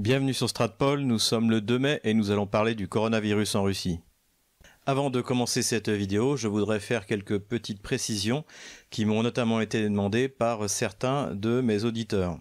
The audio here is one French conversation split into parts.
Bienvenue sur Stratpol, nous sommes le 2 mai et nous allons parler du coronavirus en Russie. Avant de commencer cette vidéo, je voudrais faire quelques petites précisions qui m'ont notamment été demandées par certains de mes auditeurs.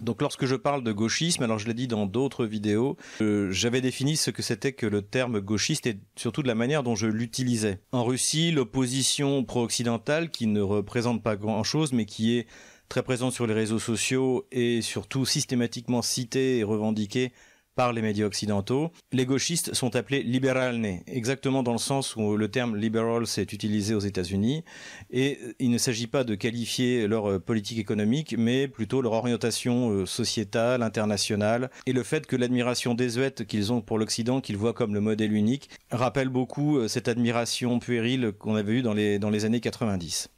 Donc lorsque je parle de gauchisme, alors je l'ai dit dans d'autres vidéos, euh, j'avais défini ce que c'était que le terme gauchiste et surtout de la manière dont je l'utilisais. En Russie, l'opposition pro-occidentale, qui ne représente pas grand-chose, mais qui est très présente sur les réseaux sociaux et surtout systématiquement citée et revendiquée par les médias occidentaux. Les gauchistes sont appelés libéralnés, exactement dans le sens où le terme liberal s'est utilisé aux États-Unis. Et il ne s'agit pas de qualifier leur politique économique, mais plutôt leur orientation euh, sociétale, internationale, et le fait que l'admiration désuète qu'ils ont pour l'Occident, qu'ils voient comme le modèle unique, rappelle beaucoup euh, cette admiration puérile qu'on avait eue dans les, dans les années 90.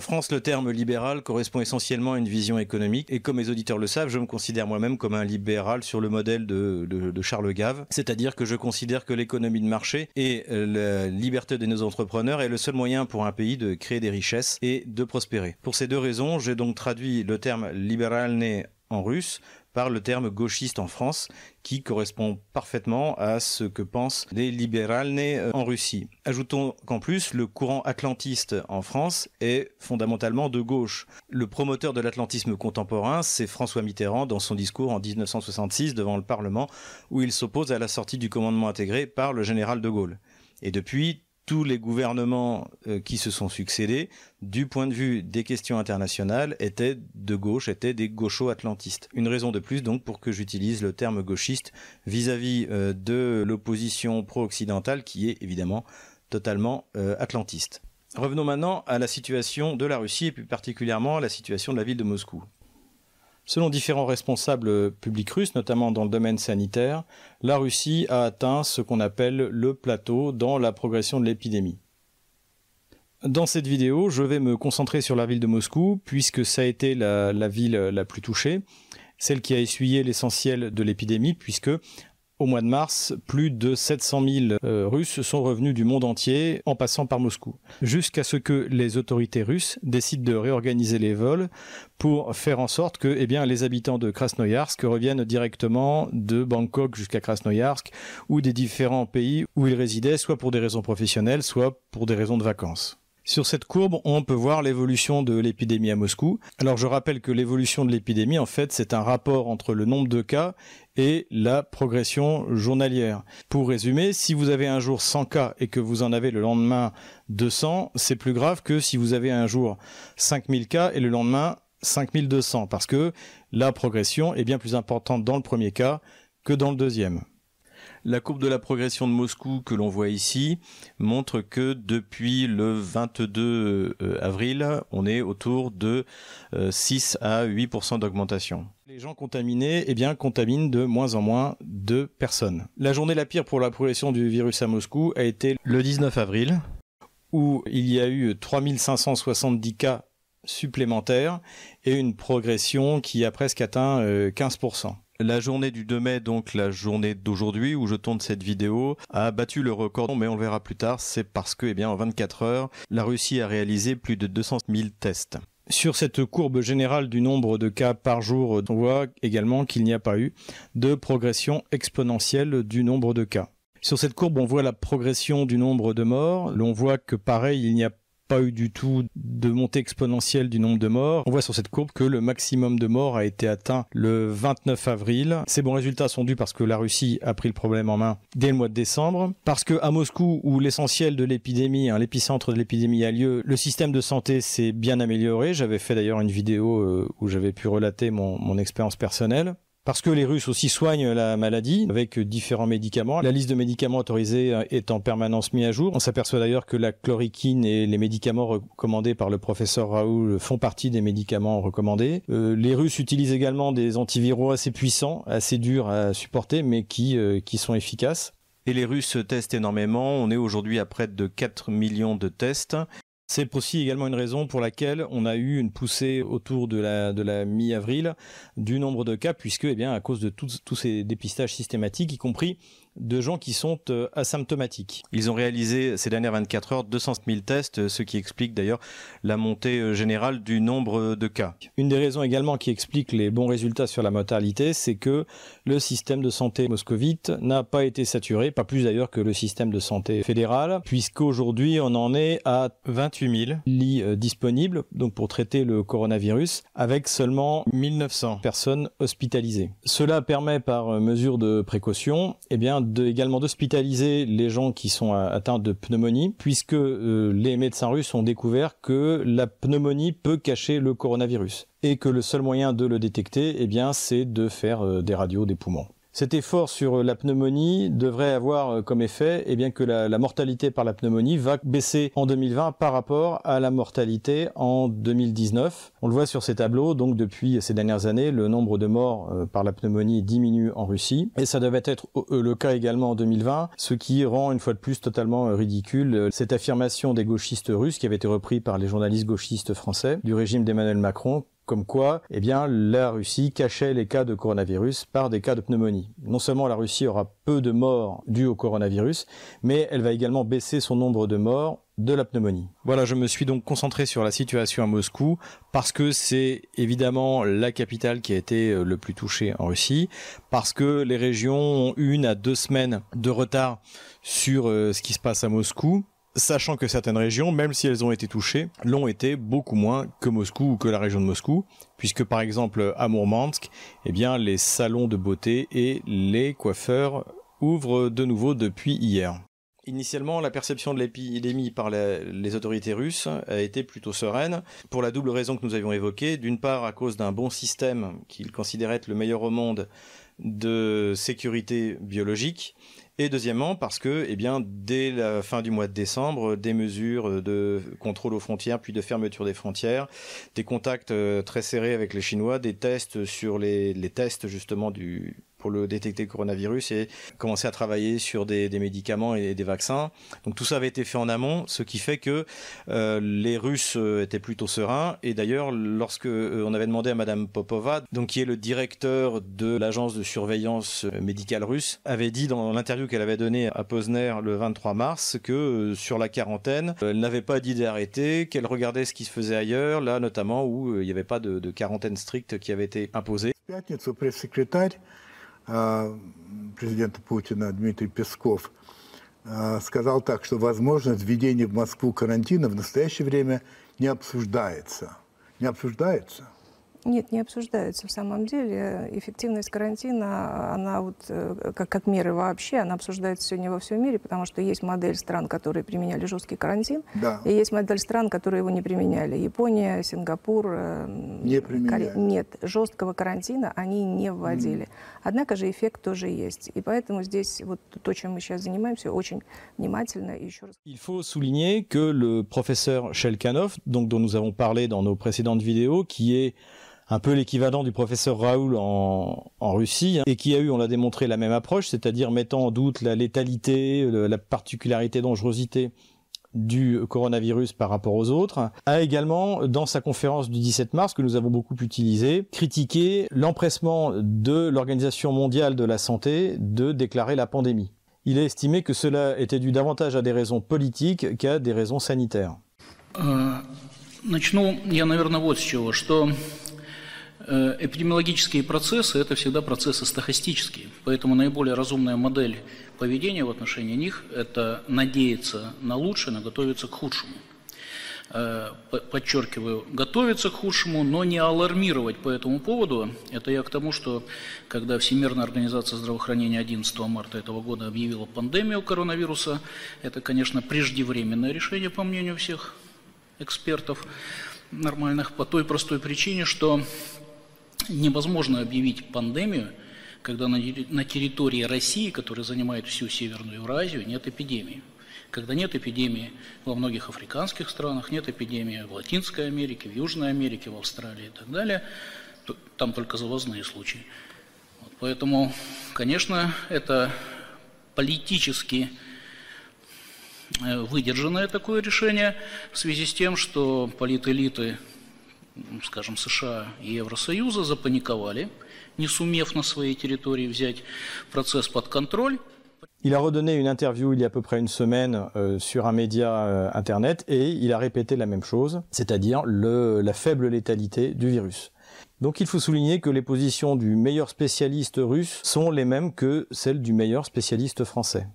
En France, le terme libéral correspond essentiellement à une vision économique. Et comme mes auditeurs le savent, je me considère moi-même comme un libéral sur le modèle de, Charles Gave. C'est-à-dire que je considère que l'économie de marché et la liberté de nos entrepreneurs est le seul moyen pour un pays de créer des richesses et de prospérer. Pour ces deux raisons, j'ai donc traduit le terme libéral né en russe par le terme gauchiste en France, qui correspond parfaitement à ce que pensent les libérales nés euh, en Russie. Ajoutons qu'en plus, le courant atlantiste en France est fondamentalement de gauche. Le promoteur de l'atlantisme contemporain, c'est François Mitterrand dans son discours en 1966 devant le Parlement, où il s'oppose à la sortie du commandement intégré par le général de Gaulle. Et depuis, tous les gouvernements euh, qui se sont succédés, du point de vue des questions internationales, étaient de gauche, étaient des gaucho-atlantistes. Une raison de plus donc pour que j'utilise le terme gauchiste vis-à-vis euh, de l'opposition pro-occidentale qui est évidemment totalement euh, atlantiste. Revenons maintenant à la situation de la Russie et plus particulièrement à la situation de la ville de Moscou. Selon différents responsables publics russes, notamment dans le domaine sanitaire, la Russie a atteint ce qu'on appelle le plateau dans la progression de l'épidémie. Dans cette vidéo, je vais me concentrer sur la ville de Moscou, puisque ça a été la, ville la plus touchée, celle qui a essuyé l'essentiel de l'épidémie, puisque au mois de mars, plus de 700 000 euh, Russes sont revenus du monde entier en passant par Moscou, jusqu'à ce que les autorités russes décident de réorganiser les vols pour faire en sorte que eh les habitants de Krasnoyarsk reviennent directement de Bangkok jusqu'à Krasnoyarsk ou des différents pays où ils résidaient, soit pour des raisons professionnelles, soit pour des raisons de vacances. Sur cette courbe, on peut voir l'évolution de l'épidémie à Moscou. Alors je rappelle que l'évolution de l'épidémie, en fait, c'est un rapport entre le nombre de cas et la progression journalière. Pour résumer, si vous avez un jour 100 cas et que vous en avez le lendemain 200, c'est plus grave que si vous avez un jour 5000 cas et le lendemain 5200, parce que la progression est bien plus importante dans le premier cas que dans le deuxième. La courbe de la progression de Moscou que l'on voit ici montre que depuis le 22 euh, avril, on est autour de 6 euh, à 8% d'augmentation. Les gens contaminés, eh contaminent de moins en moins de personnes. La journée la pire pour la progression du virus à Moscou a été le 19 avril, où il y a eu 3570 cas supplémentaires et une progression qui a presque atteint 15%. La journée du 2 mai, donc la journée d'aujourd'hui où je tourne cette vidéo, a battu le record, mais on le verra plus tard, c'est parce que, eh bien, en 24 heures, la Russie a réalisé plus de 200 000 tests. Sur cette courbe générale du nombre de cas par jour, on voit également qu'il n'y a pas eu de progression exponentielle du nombre de cas. Sur cette courbe, on voit la progression du nombre de morts. L'on voit que pareil, il n'y a pas eu du tout de montée exponentielle du nombre de morts. On voit sur cette courbe que le maximum de morts a été atteint le 29 avril. Ces bons résultats sont dus parce que la Russie a pris le problème en main dès le mois de décembre, parce que à Moscou, où l'essentiel de l'épidémie, hein, l'épicentre de l'épidémie a lieu, le système de santé s'est bien amélioré. J'avais fait d'ailleurs une vidéo euh, où j'avais pu relater mon, mon expérience personnelle. Parce que les Russes aussi soignent la maladie avec différents médicaments. La liste de médicaments autorisés est en permanence mise à jour. On s'aperçoit d'ailleurs que la chloroquine et les médicaments recommandés par le professeur Raoul font partie des médicaments recommandés. Euh, les Russes utilisent également des antiviraux assez puissants, assez durs à supporter, mais qui, euh, qui sont efficaces. Et les Russes testent énormément. On est aujourd'hui à près de 4 millions de tests. C'est aussi également une raison pour laquelle on a eu une poussée autour de la, de mi-avril du nombre de cas, puisque, eh bien, à cause de tous ces dépistages systématiques, y compris de gens qui sont euh, asymptomatiques. Ils ont réalisé ces dernières 24 heures 200 000 tests, ce qui explique d'ailleurs la montée euh, générale du nombre de cas. Une des raisons également qui explique les bons résultats sur la mortalité, c'est que le système de santé moscovite n'a pas été saturé, pas plus d'ailleurs que le système de santé fédéral, puisqu'aujourd'hui on en est à 28 000 lits euh, disponibles donc pour traiter le coronavirus, avec seulement 1900 personnes hospitalisées. Cela permet par mesure de précaution, eh bien, également d'hospitaliser les gens qui sont atteints de pneumonie, puisque euh, les médecins russes ont découvert que la pneumonie peut cacher le coronavirus et que le seul moyen de le détecter, eh bien, c'est de faire euh, des radios des poumons. Cet effort sur la pneumonie devrait avoir euh, comme effet eh bien, que la, la, mortalité par la pneumonie va baisser en 2020 par rapport à la mortalité en 2019. On le voit sur ces tableaux, donc depuis ces dernières années, le nombre de morts euh, par la pneumonie diminue en Russie. Et ça devait être euh, le cas également en 2020, ce qui rend une fois de plus totalement ridicule cette affirmation des gauchistes russes qui avait été reprise par les journalistes gauchistes français du régime d'Emmanuel Macron comme quoi, eh bien, la Russie cachait les cas de coronavirus par des cas de pneumonie. Non seulement la Russie aura peu de morts dus au coronavirus, mais elle va également baisser son nombre de morts de la pneumonie. Voilà, je me suis donc concentré sur la situation à Moscou parce que c'est évidemment la capitale qui a été euh, le plus touchée en Russie, parce que les régions ont une à deux semaines de retard sur euh, ce qui se passe à Moscou, sachant que certaines régions, même si elles ont été touchées, l'ont été beaucoup moins que Moscou ou que la région de Moscou, puisque par exemple à Mourmansk, eh les salons de beauté et les coiffeurs ouvrent de nouveau depuis hier. Initialement, la perception de l'épidémie par les autorités russes a été plutôt sereine, pour la double raison que nous avions évoquée. D'une part, à cause d'un bon système qu'ils considéraient être le meilleur au monde de sécurité biologique, et deuxièmement, parce que, eh dès la fin du mois de décembre, des mesures de contrôle aux frontières, puis de fermeture des frontières, des contacts euh, très serrés avec les Chinois, des tests sur les tests justement du, pour le détecter coronavirus et commencer à travailler sur des, médicaments et des vaccins. Donc tout ça avait été fait en amont, ce qui fait que euh, les Russes euh, étaient plutôt sereins. Et d'ailleurs, lorsque euh, on avait demandé à Madame Popova, donc qui est le directeur de l'agence de surveillance médicale russe, avait dit dans l'interview qu'elle avait donnée à Posner le 23 mars que sur la quarantaine, elle n'avait pas d'idée arrêtée, qu'elle regardait ce qui se faisait ailleurs, là notamment où il n'y avait pas de quarantaine stricte qui avait été imposée. Президента Путина Дмитрий Песков сказал так, что возможность введения в Москву карантина в настоящее время не обсуждается. Не обсуждается. Нет, не обсуждается в самом деле. Эффективность карантина, она вот э, как, как меры вообще, она обсуждается сегодня во всем мире, потому что есть модель стран, которые применяли жесткий карантин, да. и есть модель стран, которые его не применяли. Япония, Сингапур. Э, не применяли. Коре... Нет, жесткого карантина они не вводили. Mm. Однако же эффект тоже есть. И поэтому здесь вот то, чем мы сейчас занимаемся, очень внимательно и еще раз. Il faut souligner que le professeur Shelkanov, donc dont nous avons parlé dans nos précédentes vidéos, qui est un peu l'équivalent du professeur Raoul en, en Russie, hein, et qui a eu, on l'a démontré, la même approche, c'est-à-dire mettant en doute la létalité, la particularité, dangerosité du coronavirus par rapport aux autres, a également, dans sa conférence du 17 mars, que nous avons beaucoup utilisé, critiqué l'empressement de l'Organisation mondiale de la santé de déclarer la pandémie. Il a estimé que cela était dû davantage à des raisons politiques qu'à des raisons sanitaires. Euh, начну я, наверное, вот с чего, что Э, эпидемиологические процессы – это всегда процессы стахастические, поэтому наиболее разумная модель поведения в отношении них – это надеяться на лучшее, но готовиться к худшему. Э, подчеркиваю, готовиться к худшему, но не алармировать по этому поводу. Это я к тому, что когда Всемирная организация здравоохранения 11 марта этого года объявила пандемию коронавируса, это, конечно, преждевременное решение, по мнению всех экспертов нормальных, по той простой причине, что невозможно объявить пандемию, когда на, территории России, которая занимает всю Северную Евразию, нет эпидемии. Когда нет эпидемии во многих африканских странах, нет эпидемии в Латинской Америке, в Южной Америке, в Австралии и так далее, то, там только завозные случаи. Вот, поэтому, конечно, это политически э, выдержанное такое решение в связи с тем, что политэлиты, скажем, США и Евросоюза запаниковали, не сумев на своей территории взять процесс под контроль. Il a redonné une interview il y a à peu près une semaine euh, sur un média euh, internet et il a répété la même chose, c'est-à-dire la faible létalité du virus. Donc il faut souligner que les positions du meilleur spécialiste russe sont les mêmes que celles du meilleur spécialiste français.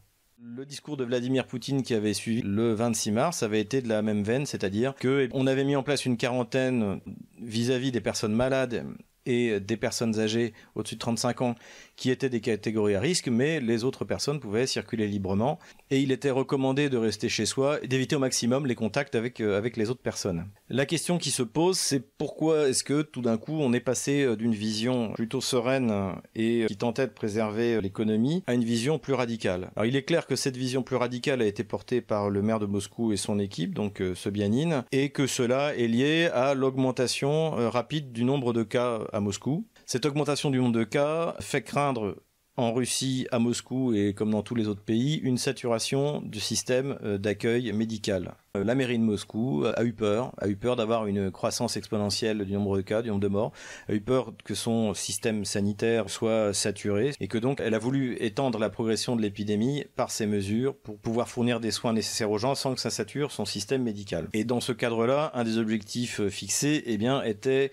Le discours de Vladimir Poutine qui avait suivi le 26 mars avait été de la même veine, c'est-à-dire qu'on avait mis en place une quarantaine vis à -vis des personnes malades et des personnes âgées au-dessus de 35 ans qui étaient des catégories à risque, mais les autres personnes pouvaient circuler librement. Et il était recommandé de rester chez soi et d'éviter au maximum les contacts avec, euh, avec les autres personnes. La question qui se pose, c'est pourquoi est-ce que tout d'un coup on est passé euh, d'une vision plutôt sereine et qui tentait de préserver l'économie à une vision plus radicale? Alors il est clair que cette vision plus radicale a été portée par le maire de Moscou et son équipe, donc euh, Sobyanin, et que cela est lié à l'augmentation rapide du nombre de cas Moscou. Cette augmentation du nombre de cas fait craindre en Russie, à Moscou et comme dans tous les autres pays, une saturation du système euh, d'accueil médical. Euh, la mairie de Moscou a eu peur, a eu peur d'avoir une croissance exponentielle du nombre de cas, du nombre de morts, a eu peur que son système sanitaire soit saturé et que donc elle a voulu étendre la progression de l'épidémie par ces mesures pour pouvoir fournir des soins nécessaires aux gens sans que ça sature son système médical. Et dans ce cadre-là, un des objectifs fixés, eh était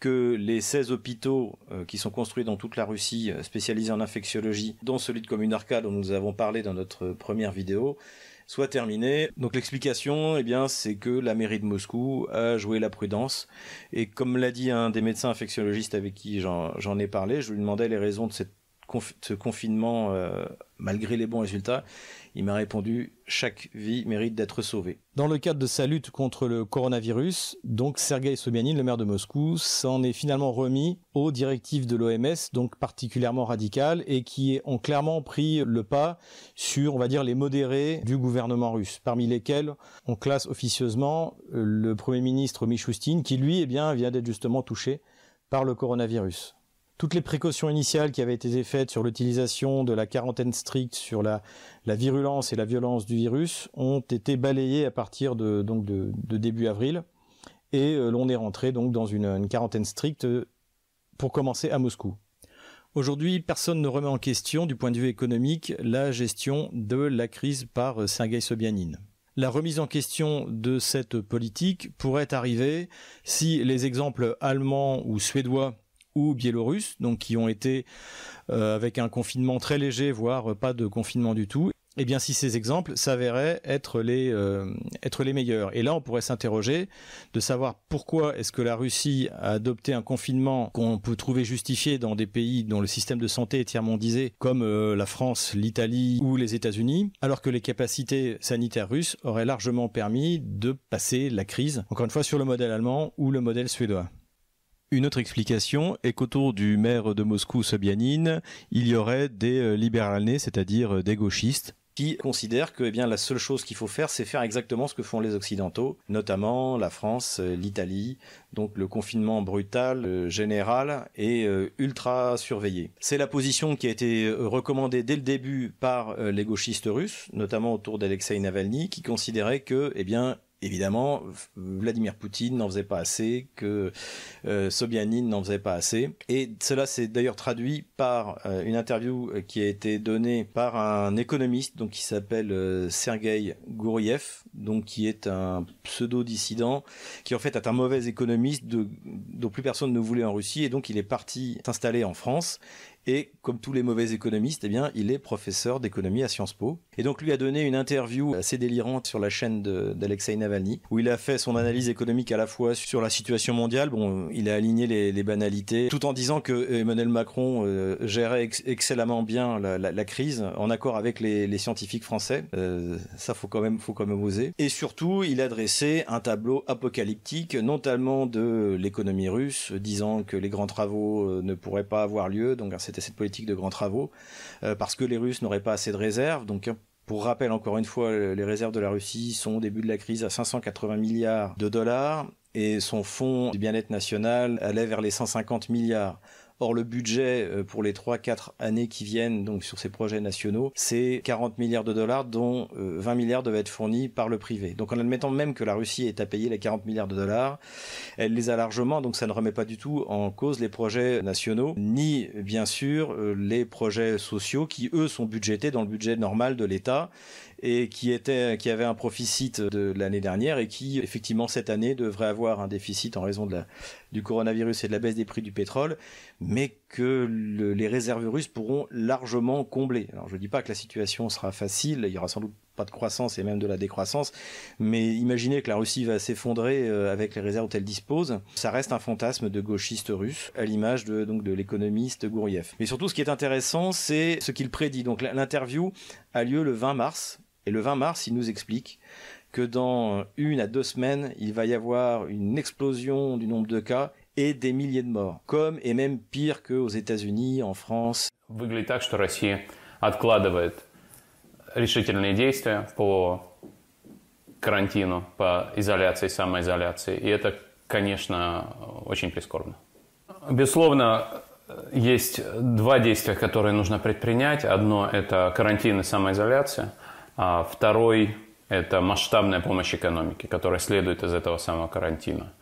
que les 16 hôpitaux euh, qui sont construits dans toute la Russie euh, spécialisés en infectiologie, dont celui de Communarca dont nous avons parlé dans notre première vidéo, soient terminés. Donc l'explication, eh bien, c'est que la mairie de Moscou a joué la prudence. Et comme l'a dit un des médecins infectiologistes avec qui j'en ai parlé, je lui demandais les raisons de cette ce confinement euh, malgré les bons résultats. Il m'a répondu chaque vie mérite d'être sauvée. Dans le cadre de sa lutte contre le coronavirus, donc Sergei Sobyanin, le maire de Moscou, s'en est finalement remis aux directives de l'OMS, donc particulièrement radicales et qui ont clairement pris le pas sur, on va dire, les modérés du gouvernement russe, parmi lesquels on classe officieusement euh, le premier ministre Mishustin, qui lui, eh bien, vient d'être justement touché par le coronavirus toutes les précautions initiales qui avaient été faites sur l'utilisation de la quarantaine stricte, sur la, virulence et la violence du virus, ont été balayées à partir de, début avril. Et euh, l'on est rentré donc dans une, quarantaine stricte pour commencer à Moscou. Aujourd'hui, personne ne remet en question, du point de vue économique, la gestion de la crise par euh, Sergei Sobyanin. La remise en question de cette politique pourrait arriver si les exemples allemands ou suédois ou biélorusses, donc qui ont été euh, avec un confinement très léger, voire pas de confinement du tout. Eh bien, si ces exemples s'avéraient être les euh, être les meilleurs, et là, on pourrait s'interroger de savoir pourquoi est-ce que la Russie a adopté un confinement qu'on peut trouver justifié dans des pays dont le système de santé est tiers-mondisé, comme euh, la France, l'Italie ou les États-Unis, alors que les capacités sanitaires russes auraient largement permis de passer la crise, encore une fois sur le modèle allemand ou le modèle suédois. Une autre explication est qu'autour du maire de Moscou, Sobyanin, il y aurait des euh, libéralnés, c'est-à-dire euh, des gauchistes, qui considèrent que eh la seule chose qu'il faut faire, c'est faire exactement ce que font les Occidentaux, notamment la France, euh, l'Italie, donc le confinement brutal, général et ultra surveillé. C'est la position qui a été recommandée dès le début par les gauchistes russes, notamment autour d'Alexei Navalny, qui considérait que, eh évidemment, Vladimir Poutine n'en faisait pas assez, que euh, Sobyanin n'en faisait pas assez. Et cela s'est d'ailleurs traduit par euh, une interview qui a été donnée par un économiste donc qui s'appelle euh, Sergei Gouriev, donc qui est un pseudo-dissident, qui en fait est un mauvais économiste dont plus personne ne voulait en Russie, et donc il est parti s'installer en France. Et comme tous les mauvais économistes, eh bien, il est professeur d'économie à Sciences Po. Et donc lui a donné une interview assez délirante sur la chaîne d'Alexei Navalny, où il a fait son analyse économique à la fois sur la situation mondiale. Bon, il a aligné les, banalités, tout en disant que Emmanuel Macron euh, gérait excellemment bien la, crise, en accord avec les, scientifiques français. Euh, ça, faut quand même, faut quand même oser. Et surtout, il a dressé un tableau apocalyptique, notamment de l'économie russe, disant que les grands travaux euh, ne pourraient pas avoir lieu. C'était cette politique de grands travaux, euh, parce que les Russes n'auraient pas assez de réserves. Donc, hein, pour rappel, encore une fois, les réserves de la Russie sont au début de la crise à 580 milliards de dollars et son fonds du bien-être national allait vers les 150 milliards. Or, le budget euh, pour les 3-4 années qui viennent, donc sur ces projets nationaux, c'est 40 milliards de dollars, dont 20 milliards doivent être fournis par le privé. Donc, en admettant même que la Russie est à payer les 40 milliards de dollars, elle les a largement, donc ça ne remet pas du tout en cause les projets nationaux, ni bien sûr les projets sociaux qui, eux, sont budgétés dans le budget normal de l'État et qui était qui avait un proficit de l'année dernière et qui effectivement cette année devrait avoir un déficit en raison de la, du coronavirus et de la baisse des prix du pétrole, mais que les réserves russes pourront largement combler. Alors je ne dis pas que la situation sera facile, il y aura sans doute pas de croissance et même de la décroissance, mais imaginez que la Russie va s'effondrer euh, avec les réserves dont elle dispose, ça reste un fantasme de gauchiste russe, à l'image de, de l'économiste Gouriev. Mais surtout ce qui est intéressant, c'est ce qu'il prédit. Donc l'interview a lieu le 20 mars, et le 20 mars, il nous explique que dans une à deux semaines, il va y avoir une explosion du nombre de cas et des milliers de morts, comme et même pire qu'aux États-Unis, en France. Выглядит так, что Россия откладывает решительные действия по карантину, по изоляции, самоизоляции. И это, конечно, очень прискорбно. Безусловно, есть два действия, которые нужно предпринять. Одно – это карантин и самоизоляция – а второй – это масштабная помощь экономике, которая следует из этого самого карантина.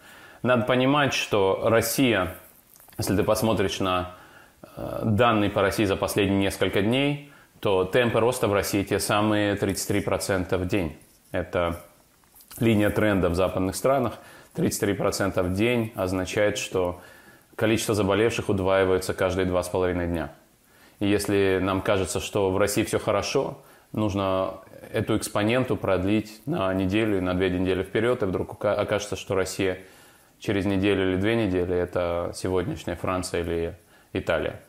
Надо понимать, что Россия, если ты посмотришь на э, данные по России за последние несколько дней, то темпы роста в России те самые 33% в день. Это линия тренда в западных странах. 33% в день означает, что количество заболевших удваивается каждые два с половиной дня. И если нам кажется, что в России все хорошо, нужно эту экспоненту продлить на неделю, на две недели вперед, и вдруг окажется, что Россия через неделю или две недели – это сегодняшняя Франция или Италия.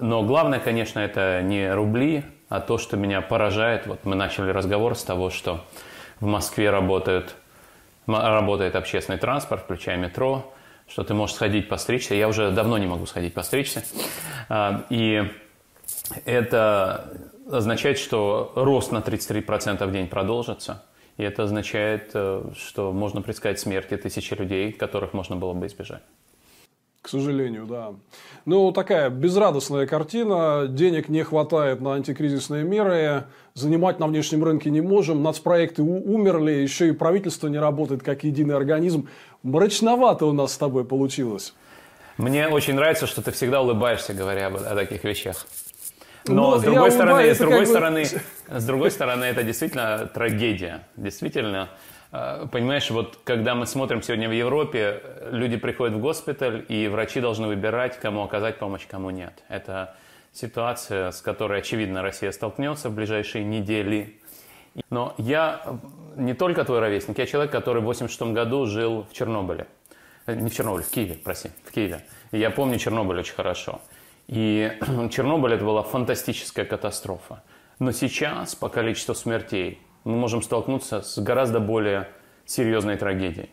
Но главное, конечно, это не рубли, а то, что меня поражает. Вот мы начали разговор с того, что в Москве работают, работает общественный транспорт, включая метро, что ты можешь сходить постричься. Я уже давно не могу сходить постричься. А, и это означает, что рост на 33% в день продолжится. И это означает, э, что можно предсказать смерти тысячи людей, которых можно было бы избежать. К сожалению, да. Ну, такая безрадостная картина. Денег не хватает на антикризисные меры. Занимать на внешнем рынке не можем. Нацпроекты умерли. Еще и правительство не работает как единый организм. Мрачновато у нас с тобой получилось. Мне очень нравится, что ты всегда улыбаешься, говоря о таких вещах. Но, Но с другой стороны, с другой стороны, с другой стороны, это действительно трагедия. Действительно, э, понимаешь, вот когда мы смотрим сегодня в Европе, люди приходят в госпиталь, и врачи должны выбирать, кому оказать помощь, кому нет. Это ситуация, с которой, очевидно, Россия столкнется в ближайшие недели. Но я не только твой ровесник, я человек, который в 86 году жил в Чернобыле. Э, не в Чернобыле, в Киеве, прости, в Киеве. И я помню Чернобыль очень хорошо. И Чернобыль это была фантастическая катастрофа. Но сейчас по количеству смертей мы можем столкнуться с гораздо более серьезной трагедией.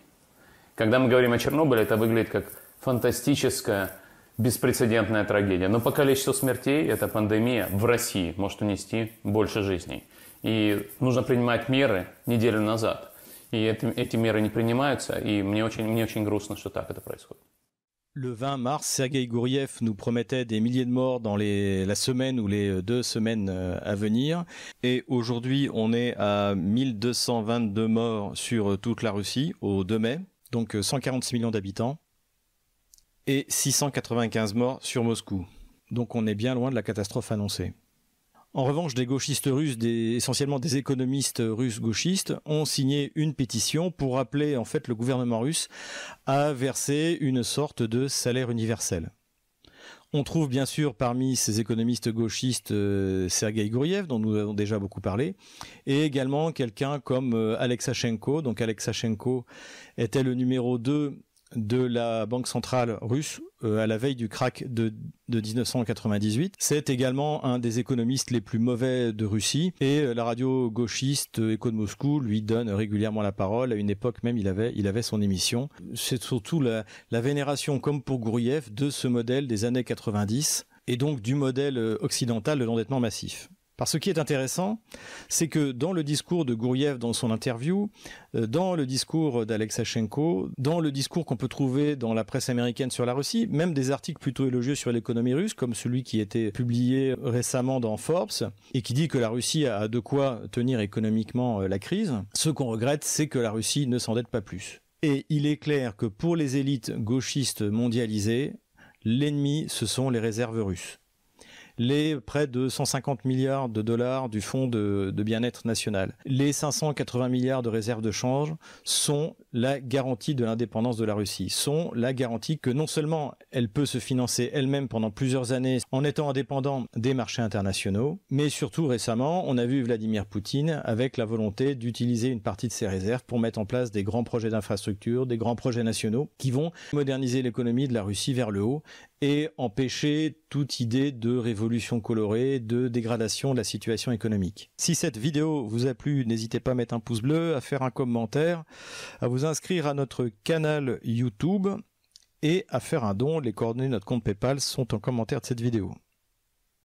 Когда мы говорим о Чернобыле, это выглядит как фантастическая, беспрецедентная трагедия. Но по количеству смертей эта пандемия в России может унести больше жизней. И нужно принимать меры неделю назад. И эти, эти меры не принимаются, и мне очень, мне очень грустно, что так это происходит. Le 20 mars, Sergei Gouriev nous promettait des milliers de morts dans la semaine ou les deux semaines euh, à venir. Et aujourd'hui, on est à 1222 morts sur toute la Russie au 2 mai, donc 146 millions d'habitants, et 695 morts sur Moscou. Donc on est bien loin de la catastrophe annoncée. En revanche, des gauchistes russes, essentiellement des économistes russes gauchistes, ont signé une pétition pour appeler en fait le gouvernement russe à verser une sorte de salaire universel. On trouve bien sûr parmi ces économistes gauchistes euh, Sergei Gouriev, dont nous avons déjà beaucoup parlé, et également quelqu'un comme euh, Alexachenko. Donc Alexachenko était le numéro 2 de la Banque centrale russe euh, à la veille du crack de, 1998. C'est également un des économistes les plus mauvais de Russie et euh, la radio gauchiste Echo de Moscou lui donne régulièrement la parole. À une époque même, il avait, il avait son émission. C'est surtout la, la vénération, comme pour Gouriev, de ce modèle des années 90 et donc du modèle euh, occidental de l'endettement massif. Parce que ce qui est intéressant, c'est que dans le discours de Gouriev dans son interview, euh, dans le discours d'Alexachenko, dans le discours qu'on peut trouver dans la presse américaine sur la Russie, même des articles plutôt élogieux sur l'économie russe, comme celui qui été publié récemment dans Forbes, et qui dit que la Russie a de quoi tenir économiquement euh, la crise, ce qu'on regrette, c'est que la Russie ne s'endette pas plus. Et il est clair que pour les élites gauchistes mondialisées, l'ennemi, ce sont les réserves russes les près de 150 milliards de dollars du fonds de, bien-être national, les 580 milliards de réserves de change sont la garantie de l'indépendance de la Russie, sont la garantie que non seulement elle peut se financer elle-même pendant plusieurs années en étant indépendante des marchés internationaux, mais surtout récemment, on a vu Vladimir Poutine avec la volonté d'utiliser une partie de ses réserves pour mettre en place des grands projets d'infrastructure, des grands projets nationaux qui vont moderniser l'économie de la Russie vers le haut et empêcher toute idée de révolution colorée, de dégradation de la situation économique. Si cette vidéo vous a plu, n'hésitez pas à mettre un pouce bleu, à faire un commentaire, à vous inscrire à notre canal YouTube et à faire un don. Les coordonnées de notre compte PayPal sont en commentaire de cette vidéo.